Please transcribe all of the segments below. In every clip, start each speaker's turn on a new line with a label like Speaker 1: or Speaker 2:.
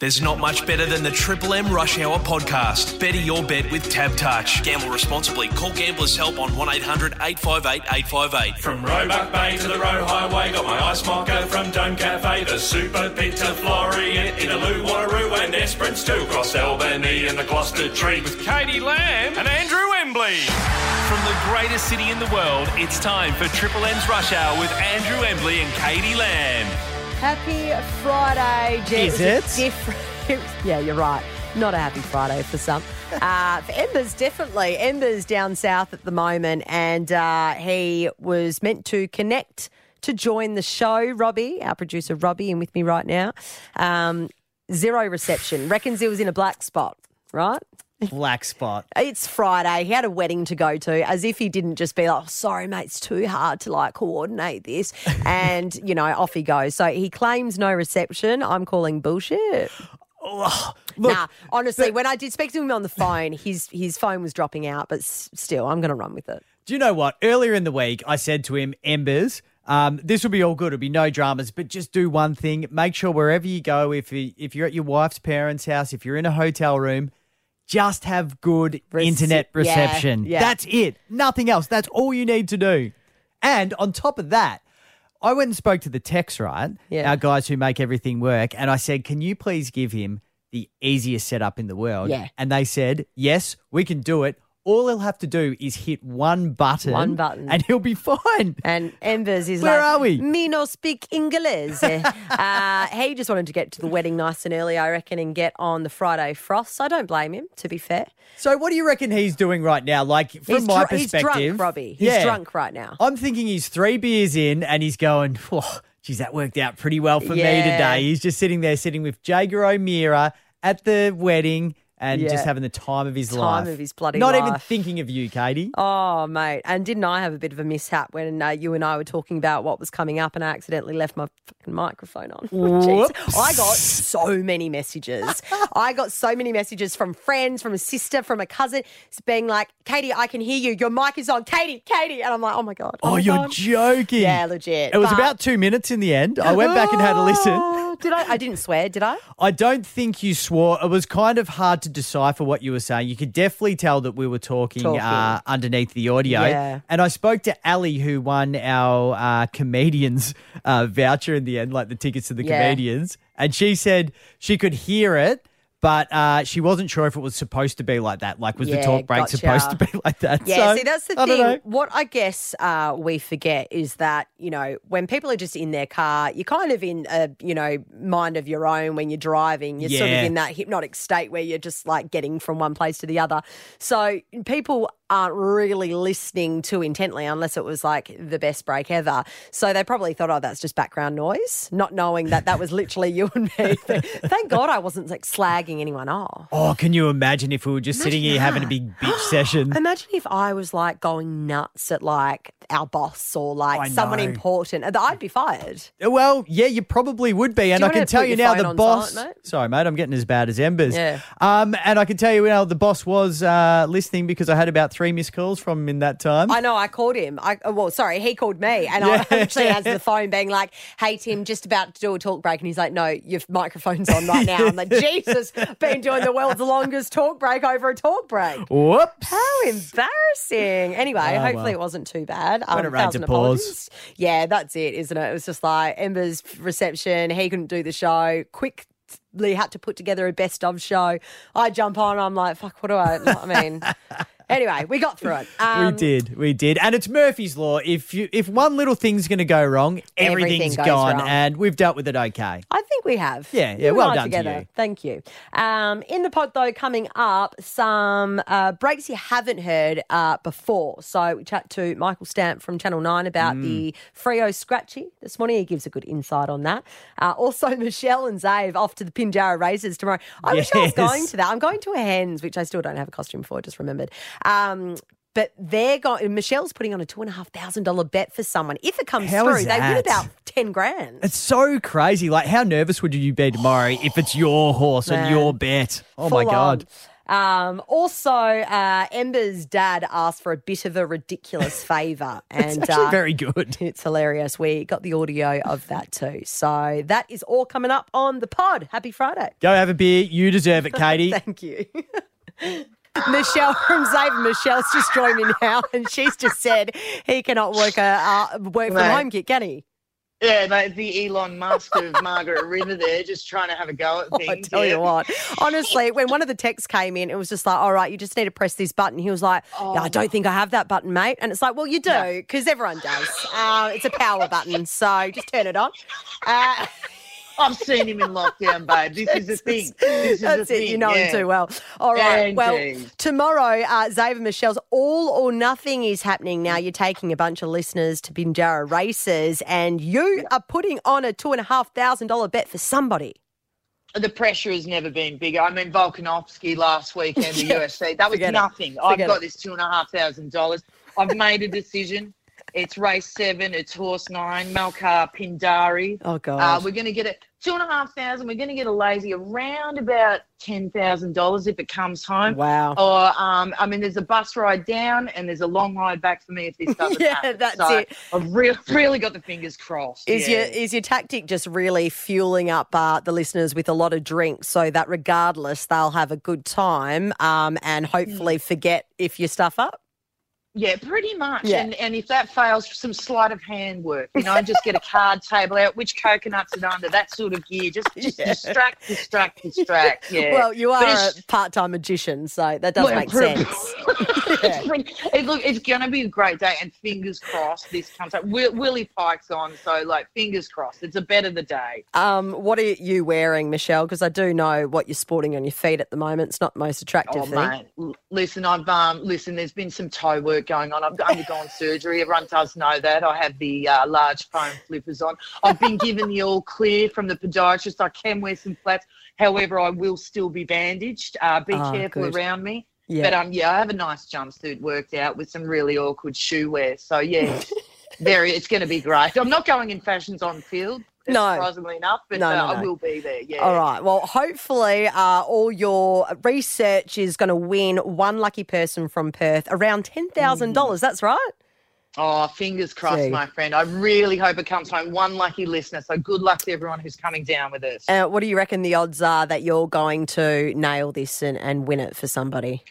Speaker 1: There's not much better than the Triple M Rush Hour podcast. Better your bet with Tab Touch. Gamble responsibly. Call Gamblers Help on 1 800 858 858.
Speaker 2: From Roebuck Bay to the Roe Highway, got my ice mocha from Dome Cafe, the Super Pizza Florian, Innaloo, Wanneroo and Esperance too, across Albany and the Gloucester Tree with Katie Lamb and Andrew Embley.
Speaker 1: From the greatest city in the world, it's time for Triple M's Rush Hour with Andrew Embley and Katie Lamb.
Speaker 3: Happy Friday, Jess.
Speaker 4: Is it?
Speaker 3: Different. yeah, you're right. Not a happy Friday for some. Uh, for Embers, definitely. Embers down south at the moment, and uh, he was meant to connect to join the show. Robbie, our producer Robbie, and with me right now. Um, zero reception. Reckons he was in a black spot, right?
Speaker 4: Black spot.
Speaker 3: It's Friday. He had a wedding to go to, as if he didn't just be like, oh, sorry, mate, it's too hard to like coordinate this. And, you know, off he goes. So he claims no reception. I'm calling bullshit.
Speaker 4: Oh, look,
Speaker 3: nah, honestly, when I did speak to him on the phone, his his phone was dropping out, but s- still, I'm going to run with it.
Speaker 4: do you know what? Earlier in the week, I said to him, Embers, um, this will be all good. It'll be no dramas, but just do one thing. Make sure wherever you go, if you, if you're at your wife's parents' house, if you're in a hotel room, just have good
Speaker 3: Rece-
Speaker 4: internet
Speaker 3: yeah,
Speaker 4: reception.
Speaker 3: yeah.
Speaker 4: That's it. Nothing else. That's all you need to do. And on top of that, I went and spoke to the techs, right?
Speaker 3: Yeah.
Speaker 4: Our guys who make everything work. And I said, can you please give him the easiest setup in the world?
Speaker 3: Yeah.
Speaker 4: And they said, yes, we can do it. All he'll have to do is hit one button.
Speaker 3: One button.
Speaker 4: And he'll be fine.
Speaker 3: And Embers is
Speaker 4: Where
Speaker 3: like,
Speaker 4: are we?
Speaker 3: Me no speak English. uh, he just wanted to get to the wedding nice and early, I reckon, and get on the Friday frost. I don't blame him, to be fair.
Speaker 4: So what do you reckon he's doing right now? Like from
Speaker 3: He's
Speaker 4: my
Speaker 3: dr- he's
Speaker 4: perspective.
Speaker 3: drunk, Robbie. He's
Speaker 4: yeah.
Speaker 3: drunk right now.
Speaker 4: I'm thinking he's three beers in and he's going, oh, geez, that worked out pretty well for me today. He's just sitting there, sitting with Jaeger O'Meara at the wedding and
Speaker 3: Yeah.
Speaker 4: just having the time of his
Speaker 3: Time
Speaker 4: life.
Speaker 3: Time of his bloody
Speaker 4: Not even thinking of you, Katie.
Speaker 3: Oh, mate. And didn't I have a bit of a mishap when uh, you and I were talking about what was coming up and I accidentally left my fucking microphone on? I got so many messages. I got so many messages from friends, from a sister, from a cousin, being like, Katie, I can hear you. Your mic is on. Katie, Katie. And I'm like, oh my God.
Speaker 4: Oh,
Speaker 3: my
Speaker 4: you're
Speaker 3: God.
Speaker 4: joking.
Speaker 3: Yeah, legit.
Speaker 4: It was
Speaker 3: But-
Speaker 4: about two minutes in the end. I went back and had a listen.
Speaker 3: Oh, Did I? I didn't swear, did I?
Speaker 4: I don't think you swore. It was kind of hard to decipher what you were saying. You could definitely tell that we were talking,
Speaker 3: Talking.
Speaker 4: Uh, underneath the audio.
Speaker 3: Yeah.
Speaker 4: And I spoke to Ali, who won our uh, comedians uh, voucher in the end, like the tickets to the
Speaker 3: Yeah.
Speaker 4: comedians. And she said she could hear it. But uh, she wasn't sure if it was supposed to be like that. Like, was the talk break
Speaker 3: gotcha.
Speaker 4: supposed to be like that?
Speaker 3: Yeah,
Speaker 4: So,
Speaker 3: see, that's the
Speaker 4: I
Speaker 3: thing. What I guess uh, we forget is that, you know, when people are just in their car, you're kind of in a, you know, mind of your own when you're driving. You're sort of in that hypnotic state where you're just like getting from one place to the other. So people aren't really listening too intently unless it was like the best break ever. So they probably thought, oh, that's just background noise, not knowing that that was literally you and me. Thank God I wasn't like slagging anyone off.
Speaker 4: Oh, can you imagine if we were just sitting
Speaker 3: Imagine
Speaker 4: here having a big bitch session?
Speaker 3: Imagine if I was like going nuts at like our boss or like someone important. I'd be fired.
Speaker 4: Well, yeah, you probably would be, and I can tell you now the boss.
Speaker 3: silent, mate?
Speaker 4: Sorry, mate, I'm getting as bad as embers.
Speaker 3: Yeah.
Speaker 4: Um, and I can tell you now the boss was uh, listening because I had about three missed calls from him in that time.
Speaker 3: I know. I called him. I uh, well, sorry, he called me, and
Speaker 4: Yeah.
Speaker 3: I actually answered the phone, being like, "Hey Tim, just about to do a talk break," and he's like, "No, your microphone's on right now." I'm like, "Jesus, been doing the world's longest talk break over a talk break."
Speaker 4: Whoops.
Speaker 3: How embarrassing. Anyway,
Speaker 4: Oh,
Speaker 3: hopefully
Speaker 4: well.
Speaker 3: it wasn't too bad. Um,
Speaker 4: When it rains,
Speaker 3: thousand
Speaker 4: it pours.
Speaker 3: apologies. Yeah, that's it, isn't it? It was just like Ember's reception. He couldn't do the show. Quickly had to put together a best of show. I jump on. I'm like, fuck. What do I? I mean, anyway, we got through it. Um,
Speaker 4: we did, we did, and it's Murphy's law. If you, if one little thing's going to go wrong,
Speaker 3: Everything
Speaker 4: everything's
Speaker 3: goes
Speaker 4: gone,
Speaker 3: wrong.
Speaker 4: and we've dealt with it okay.
Speaker 3: I think we have.
Speaker 4: Yeah, yeah,
Speaker 3: You
Speaker 4: well done to
Speaker 3: together.
Speaker 4: you.
Speaker 3: Thank you. Um, in the pod, though, coming up, some uh, breaks you haven't heard uh, before. So we chat to Michael Stamp from Channel 9 about
Speaker 4: Mm.
Speaker 3: the Freo Scratchy this morning. He gives a good insight on that. Uh, also, Michelle and Zave off to the Pinjarra Races tomorrow. I wish I was going to that. I'm going to a hens, which I still don't have a costume for, just remembered. Um, but they're going. Michelle's putting on a two and a half thousand dollar bet for someone. If it comes
Speaker 4: How
Speaker 3: through, they win
Speaker 4: that?
Speaker 3: about ten grand.
Speaker 4: It's so crazy. Like, how nervous would you be tomorrow if it's your horse and your bet? Oh my god!
Speaker 3: on. Um, also, uh, Ember's dad asked for a bit of a ridiculous favour, and
Speaker 5: Actually,
Speaker 3: uh,
Speaker 5: very good.
Speaker 3: it's hilarious. We got the audio of that too. So that is all coming up on the pod. Happy Friday.
Speaker 5: Go have a beer. You deserve it, Katie.
Speaker 3: Thank you. Michelle from Xavier. Michelle's just joined me now, and she's just said he cannot work a uh, work from home kit, can he?
Speaker 6: Yeah, mate, the Elon Musk of Margaret River there, just trying to have a go at things.
Speaker 3: I
Speaker 6: things.
Speaker 3: tell
Speaker 6: yeah.
Speaker 3: you what, honestly, when one of the texts came in, it was just like, all right, you just need to press this button. He was like,
Speaker 6: Oh.
Speaker 3: "Yeah, I don't think I have that button, mate. And it's like, well, you do, because everyone does. Uh, it's a power button, so just turn it on. Uh,
Speaker 6: I've seen him in lockdown, babe. This is the thing. This is
Speaker 3: That's
Speaker 6: the
Speaker 3: it.
Speaker 6: thing.
Speaker 3: You know
Speaker 6: yeah.
Speaker 3: him too well. All right. Well, tomorrow, uh, Xavier Michelle's All or Nothing is happening now. You're taking a bunch of listeners to Pinjarra races, and you are putting on a two and a half thousand dollar bet for somebody.
Speaker 6: The pressure has never been bigger. I mean, Volkanovski last weekend, the
Speaker 3: Yeah,
Speaker 6: UFC, that was nothing. I've got
Speaker 3: it.
Speaker 6: this two and a half thousand dollars. I've made a decision. It's race seven. It's horse nine. Malkar Pindari.
Speaker 3: Oh God.
Speaker 6: Uh, we're going to get it two and a half thousand. We're going to get a lazy around about ten thousand dollars if it comes home.
Speaker 3: wow.
Speaker 6: Or um, I mean, there's a bus ride down and there's a long ride back for me if this doesn't
Speaker 3: Yeah,
Speaker 6: happen.
Speaker 3: that's
Speaker 6: so
Speaker 3: it.
Speaker 6: I've re- really got the fingers crossed.
Speaker 3: Is
Speaker 6: yeah.
Speaker 3: your is your tactic just really fueling up uh, the listeners with a lot of drinks so that regardless they'll have a good time um, and hopefully
Speaker 6: Hmm.
Speaker 3: forget if you stuff up?
Speaker 6: Yeah, pretty much.
Speaker 3: Yeah.
Speaker 6: And and if that fails, some sleight of hand work. You know, just get a card table out, which coconuts are under, that sort of gear. Just just
Speaker 3: Yeah.
Speaker 6: distract, distract, distract. Yeah.
Speaker 3: Well, you are a part time magician, so that does
Speaker 6: Well,
Speaker 3: make
Speaker 6: pretty-
Speaker 3: sense.
Speaker 6: it's pretty, it, look, it's going to be a great day, and fingers crossed this comes up. Will, Willie Pike's on, so like fingers crossed. It's a bet of the day.
Speaker 3: Um, what are you wearing, Michelle? Because I do know what you're sporting on your feet at the moment. It's not the most attractive
Speaker 6: Oh
Speaker 3: thing.
Speaker 6: mate, listen, I've um, listen. There's been some toe work going on. I've undergone surgery. Everyone does know that. I have the uh, large foam flippers on. I've been given the all clear from the podiatrist. I can wear some flats. However, I will still be bandaged. Uh, be
Speaker 3: Oh,
Speaker 6: careful
Speaker 3: good.
Speaker 6: around me.
Speaker 3: Yeah.
Speaker 6: But um, yeah, I have a nice jumpsuit worked out with some really awkward shoe wear. So yeah, very. It's going to be great. I'm not going in fashions on field.
Speaker 3: No.
Speaker 6: surprisingly enough, but
Speaker 3: No,
Speaker 6: uh,
Speaker 3: no,
Speaker 6: I will be there. Yeah.
Speaker 3: All right. Well, hopefully, uh, all your research is going to win one lucky person from Perth around ten thousand dollars. That's right.
Speaker 6: Oh, fingers crossed,
Speaker 3: Gee.
Speaker 6: my friend. I really hope it comes home. One lucky listener. So good luck to everyone who's coming down with us.
Speaker 3: Uh, what do you reckon the odds are that you're going to nail this and, and win it for somebody?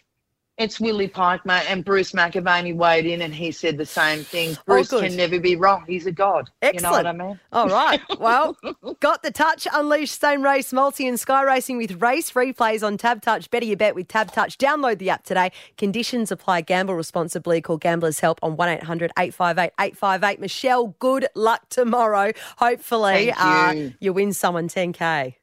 Speaker 6: It's Willie Pike, mate, and Bruce McAvaney weighed in and he said the same thing. Bruce
Speaker 3: good.
Speaker 6: can never be wrong. He's a god. You know what I
Speaker 3: Excellent.
Speaker 6: mean?
Speaker 3: All right. Well, got the touch. Unleash same race multi and sky racing with race replays on Tab Touch. Better your bet with Tab Touch. Download the app today. Conditions apply. Gamble responsibly. Call Gamblers Help on one 858 858 Michelle, good luck tomorrow. Hopefully,
Speaker 6: Thank
Speaker 3: uh,
Speaker 6: you.
Speaker 3: you win someone 10k.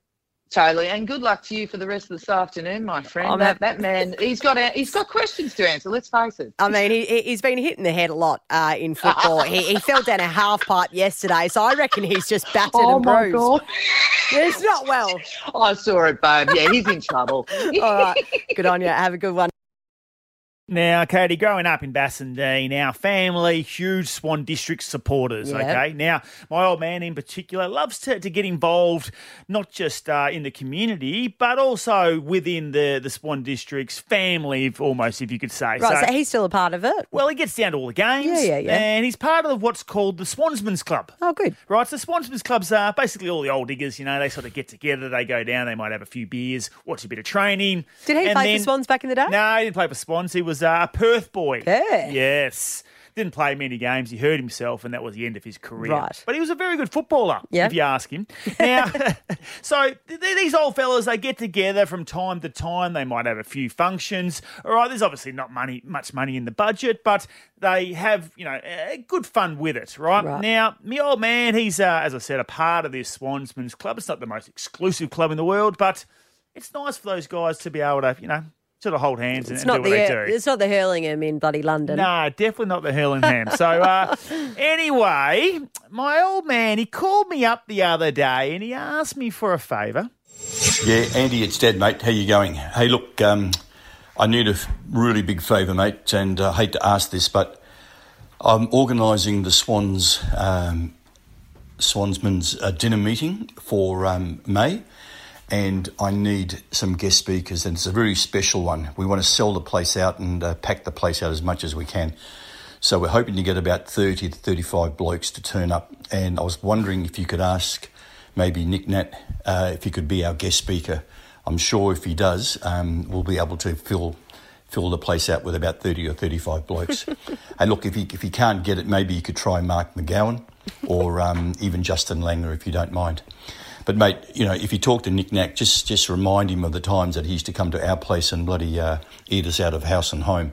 Speaker 6: Totally. And good luck to you for the rest of this afternoon, my friend.
Speaker 3: I'm
Speaker 6: that, that man, he's got a, he's got questions to answer. Let's face it.
Speaker 3: I mean, he, he- he's been hitting the head a lot uh, in football. he, he fell down a half pipe yesterday, so I reckon he's just battered
Speaker 6: Oh
Speaker 3: and
Speaker 6: my
Speaker 3: bruised.
Speaker 6: god!
Speaker 3: It's not well.
Speaker 6: I saw it, babe. Yeah, he's in trouble.
Speaker 3: All right. Good on you. Have a good one.
Speaker 5: Now, Katie, growing up in Bassendean, our family, huge Swan District supporters,
Speaker 3: Yep.
Speaker 5: okay? Now, my old man in particular loves to, to get involved not just uh, in the community, but also within the, the Swan District's family, if- almost, if you could say.
Speaker 3: Right, so he's still a part of it.
Speaker 5: well, he gets down to all the games.
Speaker 3: Yeah, yeah, yeah.
Speaker 5: And he's part of what's called the Swansman's Club.
Speaker 3: Oh, good.
Speaker 5: Right, so Swansman's Clubs are basically all the old diggers, you know, they sort of get together, they go down, they might have a few beers, watch a bit of training.
Speaker 3: Did he play
Speaker 5: then-
Speaker 3: for Swans back in the day?
Speaker 5: no, he didn't play for Swans. He was uh, a Perth boy.
Speaker 3: Perth?
Speaker 5: Yes. Didn't play many games. He hurt himself, and that was the end of his career.
Speaker 3: Right.
Speaker 5: But he was a very good footballer,
Speaker 3: Yeah.
Speaker 5: if you ask him. Now, so th- th- these old fellas, they get together from time to time. They might have a few functions. All right, there's obviously not money, much money in the budget, but they have, you know, uh, good fun with it, right?
Speaker 3: Right.
Speaker 5: Now, me old man, he's, uh, as I said, a part of this Swansman's Club. It's not the most exclusive club in the world, but it's nice for those guys to be able to, you know, sort of hold hands and,
Speaker 3: It's
Speaker 5: and
Speaker 3: not
Speaker 5: do what
Speaker 3: the
Speaker 5: they do.
Speaker 3: it's not the Hurlingham in bloody London.
Speaker 5: No, definitely not the Hurlingham. so, uh, anyway, my old man, he called me up the other day and he asked me for a favour.
Speaker 7: Yeah, Andy, it's Dad, mate. How you going? Hey, look, um, I need a really big favour, mate, and I hate to ask this, but I'm organising the Swans um, Swansman's uh, dinner meeting for um, May, and I need some guest speakers, and it's a very special one. We want to sell the place out and uh, pack the place out as much as we can. So we're hoping to get about 30 to 35 blokes to turn up. And I was wondering if you could ask maybe Nick Nat uh, if he could be our guest speaker. I'm sure if he does, um, we'll be able to fill fill the place out with about 30 or 35 blokes. and look, if he, if he can't get it, maybe you could try Mark McGowan or um, even Justin Langer if you don't mind. But mate, you know, if you talk to Nick Nack, just just remind him of the times that he used to come to our place and bloody uh, eat us out of house and home.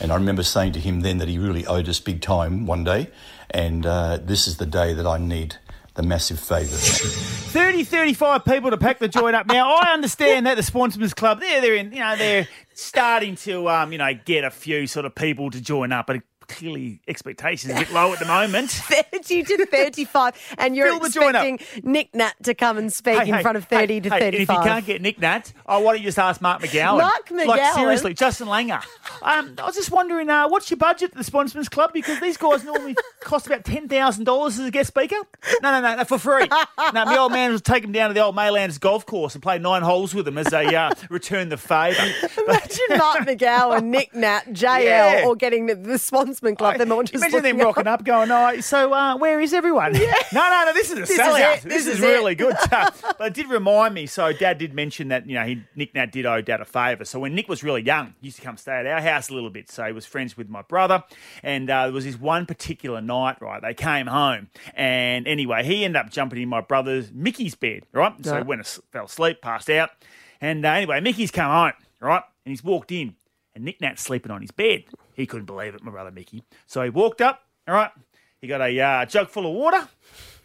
Speaker 7: And I remember saying to him then that he really owed us big time one day, and uh, this is the day that I need the massive favour.
Speaker 5: 30, 35 people to pack the joint up. Now, I understand that the Sportsman's Club, they're, they're in, you know, they're starting to, um, you know, get a few sort of people to join up, but clearly expectations a bit low at the moment.
Speaker 3: 30 to 35, and you're
Speaker 5: Fill the joint up.
Speaker 3: expecting Nick Nat to come and speak
Speaker 5: Hey,
Speaker 3: in
Speaker 5: hey,
Speaker 3: front of 30
Speaker 5: hey,
Speaker 3: to
Speaker 5: hey,
Speaker 3: 35.
Speaker 5: And if you can't get Nick Nat, oh, why don't you just ask Mark McGowan?
Speaker 3: Mark
Speaker 5: Like,
Speaker 3: McGowan?
Speaker 5: seriously, Justin Langer. Um, I was just wondering, uh, what's your budget at the Sportsman's Club? Because these guys normally cost about $10,000 as a guest speaker. No, no, no, no, for free. Now, my old man will take him down to the old Maylands golf course and play nine holes with them as they uh, return the favour.
Speaker 3: Imagine Mark McGowan, Nick Nat, JL,
Speaker 5: Yeah.
Speaker 3: or getting the, the Club. Them all just
Speaker 5: Imagine them rocking up, going, "Oh, so uh, where is everyone?" No, no, no. This is a
Speaker 3: This
Speaker 5: sellout.
Speaker 3: it.
Speaker 5: This,
Speaker 3: This
Speaker 5: is,
Speaker 3: is
Speaker 5: really good. But it did remind me. So Dad did mention that you know he Nick Nat did owe Dad a favour. So when Nick was really young, he used to come stay at our house a little bit. So he was friends with my brother, and uh, there was this one particular night. Right, they came home, and anyway, he ended up jumping in my brother's Mickey's bed. Right, so he went as- fell asleep, passed out, and uh, anyway, Mickey's come home. Right, and he's walked in and Nick Nat's sleeping on his bed. He couldn't believe it, my brother Mickey. So he walked up, all right, he got a uh, jug full of water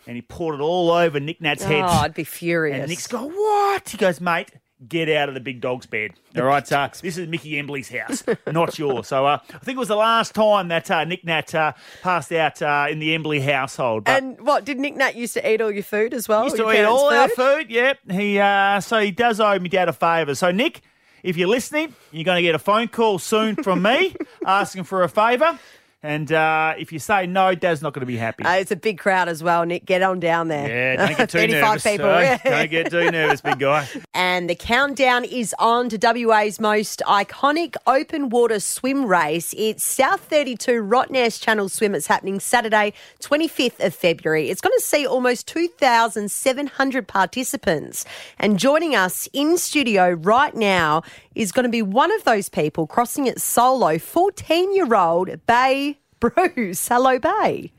Speaker 5: and he poured it all over Nick Nat's head.
Speaker 3: Oh, I'd be furious.
Speaker 5: and Nick's go, what? He goes, mate, get out of the big dog's bed. All right, uh, this is Mickey Embley's house, not yours. So uh, I think it was the last time that uh, Nick Nat uh, passed out uh, in the Embley household.
Speaker 3: And what, did Nick Nat used to eat all your food as well?
Speaker 5: He
Speaker 3: used
Speaker 5: to eat all our
Speaker 3: food?
Speaker 5: food. Yep. He uh, so he does owe me dad a favour. So Nick, if you're listening, you're going to get a phone call soon from me asking for a favour. And uh, if you say no, Dad's not going to be happy.
Speaker 3: Uh, it's a big crowd as well, Nick. Get on down there.
Speaker 5: yeah, don't get too
Speaker 3: 35
Speaker 5: nervous.
Speaker 3: people.
Speaker 5: eh? Don't get too nervous, big guy.
Speaker 3: And the countdown is on to WA's most iconic open water swim race. It's South 32 Rottnest Channel Swim. It's happening Saturday, 25th of February. It's going to see almost 2,700 participants. And joining us in studio right now is going to be one of those people crossing it solo, 14 year old Bay Bruce. Hello, Bay.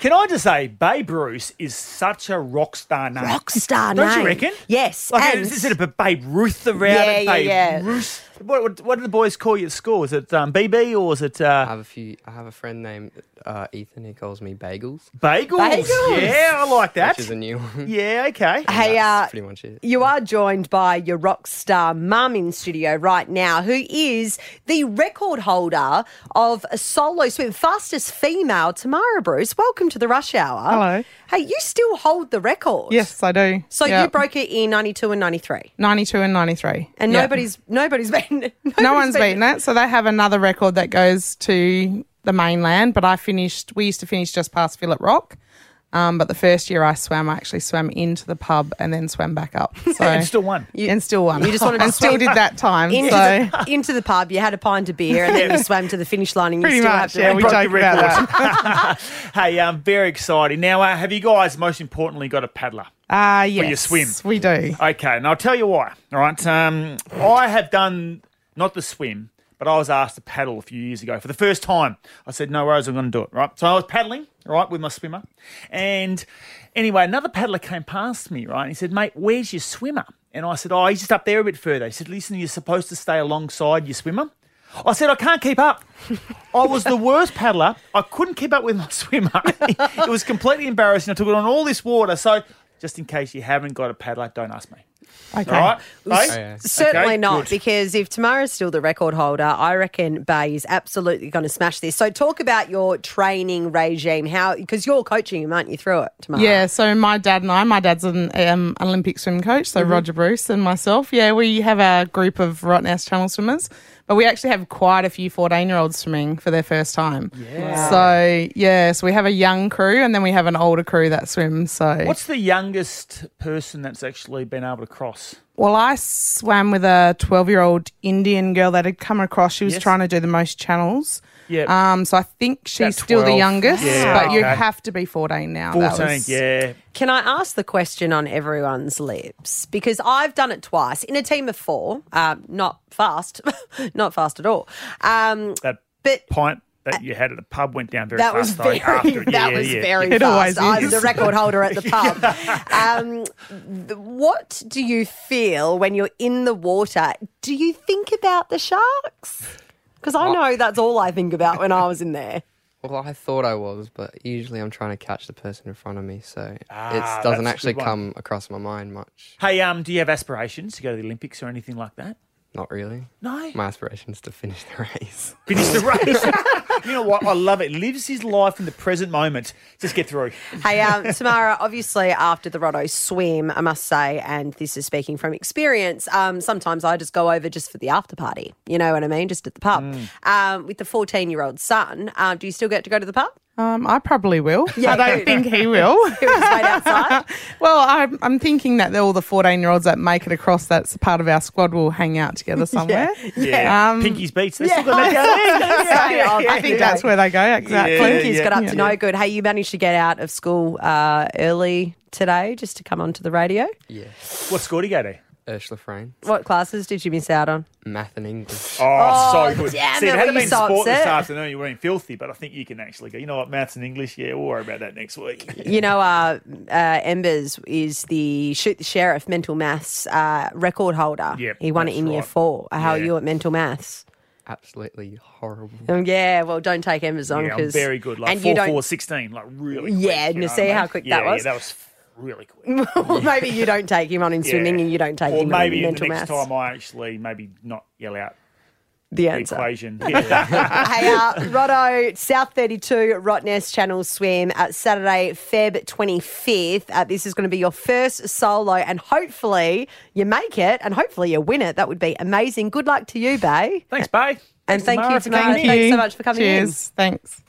Speaker 5: Can I just say, Bay Bruce is such a rock star name.
Speaker 3: Rock star
Speaker 5: Don't
Speaker 3: name.
Speaker 5: you reckon?
Speaker 3: Yes.
Speaker 5: Like,
Speaker 3: and-
Speaker 5: is, is it a Babe Ruth around
Speaker 3: Yeah,
Speaker 5: it?
Speaker 3: yeah,
Speaker 5: Babe
Speaker 3: yeah.
Speaker 5: Ruth? What, what, what do the boys call you at school? Is it um, BB or is it
Speaker 8: I
Speaker 5: uh,
Speaker 8: have a few. I have a friend named uh, Ethan. He calls me Bagels,
Speaker 5: bagels?
Speaker 3: Bagels.
Speaker 5: Yeah, I like that.
Speaker 8: which is a new one.
Speaker 5: Yeah, okay.
Speaker 3: Hey,
Speaker 8: That's
Speaker 3: uh,
Speaker 8: pretty much it.
Speaker 3: You are joined by your rock star mum in studio right now, who is the record holder of a solo swim, fastest female, Tamara Bruce. Welcome to the rush hour.
Speaker 9: Hello.
Speaker 3: Hey, you still hold the record.
Speaker 9: Yes, I do.
Speaker 3: So
Speaker 9: Yep.
Speaker 3: you broke it in 92 and 93.
Speaker 9: 92 and 93.
Speaker 3: And
Speaker 9: Yep.
Speaker 3: nobody's nobody's been nobody's
Speaker 9: No one's beaten it. So they have another record that goes to the mainland, but I finished, we used to finish just past Phillip Rock. Um, but the first year I swam, I actually swam into the pub and then swam back up. So
Speaker 5: And still won.
Speaker 9: and still won.
Speaker 3: you just wanted to
Speaker 9: and still did that time.
Speaker 3: Into,
Speaker 9: so
Speaker 3: the, into the pub, you had a pint of beer, and then you swam to the finish line, and you
Speaker 9: pretty
Speaker 3: still
Speaker 9: much,
Speaker 3: have to
Speaker 9: yeah, we
Speaker 5: broke the
Speaker 9: joke about
Speaker 5: record.
Speaker 9: that.
Speaker 5: Hey, um, very exciting. Now, uh, have you guys, most importantly, got a paddler?
Speaker 9: Ah, yes.
Speaker 5: your swim.
Speaker 9: We do.
Speaker 5: Okay, and I'll tell you why. All right, um, I have done not the swim, but I was asked to paddle a few years ago for the first time. I said, "No worries, I'm going to do it." Right, so I was paddling, right, with my swimmer, and anyway, another paddler came past me, right, and he said, "Mate, where's your swimmer?" And I said, "Oh, he's just up there a bit further." He said, "Listen, you're supposed to stay alongside your swimmer." I said, I can't keep up. I was the worst paddler. I couldn't keep up with my swimmer. it was completely embarrassing. I took it on all this water. So, just in case you haven't got a paddler, don't ask me.
Speaker 9: Okay.
Speaker 5: All right? Babe?
Speaker 8: Oh, yeah.
Speaker 3: Certainly
Speaker 5: Okay,
Speaker 3: not,
Speaker 5: good.
Speaker 3: because if Tamara's still the record holder, I reckon Bay is absolutely going to smash this. So, talk about your training regime. How because you're coaching him, aren't you? Through it, Tamara.
Speaker 9: Yeah, so my dad and I, my dad's an um, Olympic swim coach, so Roger Bruce and myself. Yeah, we have a group of Rottnest Channel swimmers, but we actually have quite a few 14 year olds swimming for their first time. Yeah. So, yeah, so we have a young crew and then we have an older crew that swims. So,
Speaker 5: What's the youngest person that's actually been able to cross?
Speaker 9: Well, I swam with a 12 year old Indian girl that had come across. She was
Speaker 5: Yes.
Speaker 9: trying to do the most channels.
Speaker 5: Yeah.
Speaker 9: Um, so I think she's still the youngest,
Speaker 5: Yeah,
Speaker 9: but you
Speaker 5: okay.
Speaker 9: have to be 14 now.
Speaker 5: 14,
Speaker 9: was-
Speaker 5: yeah.
Speaker 3: Can I ask the question on everyone's lips? Because I've done it twice in a team of four. Um, not fast, not fast at all. Um,
Speaker 5: That
Speaker 3: but
Speaker 5: pint that you had at the pub went down very
Speaker 3: that
Speaker 5: fast.
Speaker 3: was very,
Speaker 5: after it.
Speaker 3: that was
Speaker 5: yeah.
Speaker 3: very
Speaker 9: It
Speaker 3: fast. I'm the record holder at the pub. um, what do you feel when you're in the water? Do you think about the sharks? Because I know that's all I think about when I was in there.
Speaker 8: Well, I thought I was, but usually I'm trying to catch the person in front of me, so
Speaker 5: Ah,
Speaker 8: it
Speaker 5: that's
Speaker 8: doesn't
Speaker 5: a
Speaker 8: actually
Speaker 5: good one.
Speaker 8: come across my mind much.
Speaker 5: Hey, um, do you have aspirations to go to the Olympics or anything like that?
Speaker 8: Not really.
Speaker 5: No.
Speaker 8: My aspiration is to finish the race.
Speaker 5: Finish the race. you know what? I love it. Lives his life in the present moment. Just get through.
Speaker 3: Hey, um, Tamara, obviously after the Rotto swim, I must say, and this is speaking from experience, um, sometimes I just go over just for the after party. You know what I mean? Just at the pub.
Speaker 5: Mm.
Speaker 3: Um, with the 14 year old son, um, do you still get to go to the pub?
Speaker 9: Um, I probably will.
Speaker 3: Yeah,
Speaker 9: I don't think he will.
Speaker 3: He was just wait outside.
Speaker 9: well, I'm, I'm thinking that all the 14 year olds that make it across that's part of our squad will hang out together somewhere.
Speaker 5: Yeah.
Speaker 9: Um,
Speaker 5: Pinky's Beats. They
Speaker 3: yeah,
Speaker 5: still got that down there.
Speaker 3: Say, oh,
Speaker 9: I think that's where they go, exactly.
Speaker 5: Yeah,
Speaker 3: day. He's
Speaker 5: yeah,
Speaker 3: got up
Speaker 5: yeah.
Speaker 3: to no good. Hey, you managed to get out of school uh, early today just to come onto the radio.
Speaker 8: Yeah.
Speaker 5: What score do you go to?
Speaker 8: Ursula Frayne,
Speaker 3: What classes did you miss out on?
Speaker 8: math and English.
Speaker 5: Oh,
Speaker 3: Oh,
Speaker 5: so good.
Speaker 3: damn
Speaker 5: See,
Speaker 3: it,
Speaker 5: if it
Speaker 3: were
Speaker 5: had
Speaker 3: you
Speaker 5: been
Speaker 3: so
Speaker 5: sport this
Speaker 3: upset?
Speaker 5: afternoon, you would have been filthy, but I think you can actually go, you know what, maths and English, yeah, we'll worry about that next week.
Speaker 3: You know, uh, uh, Embers is the shoot the sheriff mental maths uh, record holder.
Speaker 5: Yep,
Speaker 3: he won it
Speaker 5: that's
Speaker 3: in year
Speaker 5: right.
Speaker 3: four. How are
Speaker 5: Yeah.
Speaker 3: you at mental maths?
Speaker 8: Absolutely horrible.
Speaker 3: Um, yeah, well, don't take Embers on
Speaker 5: Yeah, I'm
Speaker 3: because
Speaker 5: very good. Like
Speaker 3: and
Speaker 5: 4
Speaker 3: you don't.
Speaker 5: 4 16, like really quick.
Speaker 3: Yeah,
Speaker 5: you
Speaker 3: and
Speaker 5: know
Speaker 3: you
Speaker 5: what
Speaker 3: see
Speaker 5: I mean?
Speaker 3: how quick
Speaker 5: yeah,
Speaker 3: that was?
Speaker 5: Yeah, that was really quick.
Speaker 3: well, maybe you don't take him on in swimming,
Speaker 5: Yeah.
Speaker 3: and you don't take
Speaker 5: or
Speaker 3: him
Speaker 5: maybe
Speaker 3: on
Speaker 5: in
Speaker 3: mental
Speaker 5: the next
Speaker 3: maths.
Speaker 5: time I actually maybe not yell out
Speaker 3: the
Speaker 5: the
Speaker 3: answer.
Speaker 5: equation. Yeah.
Speaker 3: hey, uh, Rotto, South 32, Rottnest Channel Swim at Saturday, Feb 25th. Uh, this is going to be your first solo, and hopefully you make it, and hopefully you win it. That would be amazing. Good luck to you, Bay.
Speaker 5: Thanks, Bay.
Speaker 3: And thank you,
Speaker 5: for
Speaker 3: Tamara.
Speaker 5: coming in.
Speaker 3: Thanks so much for coming in.
Speaker 9: Cheers. Thanks.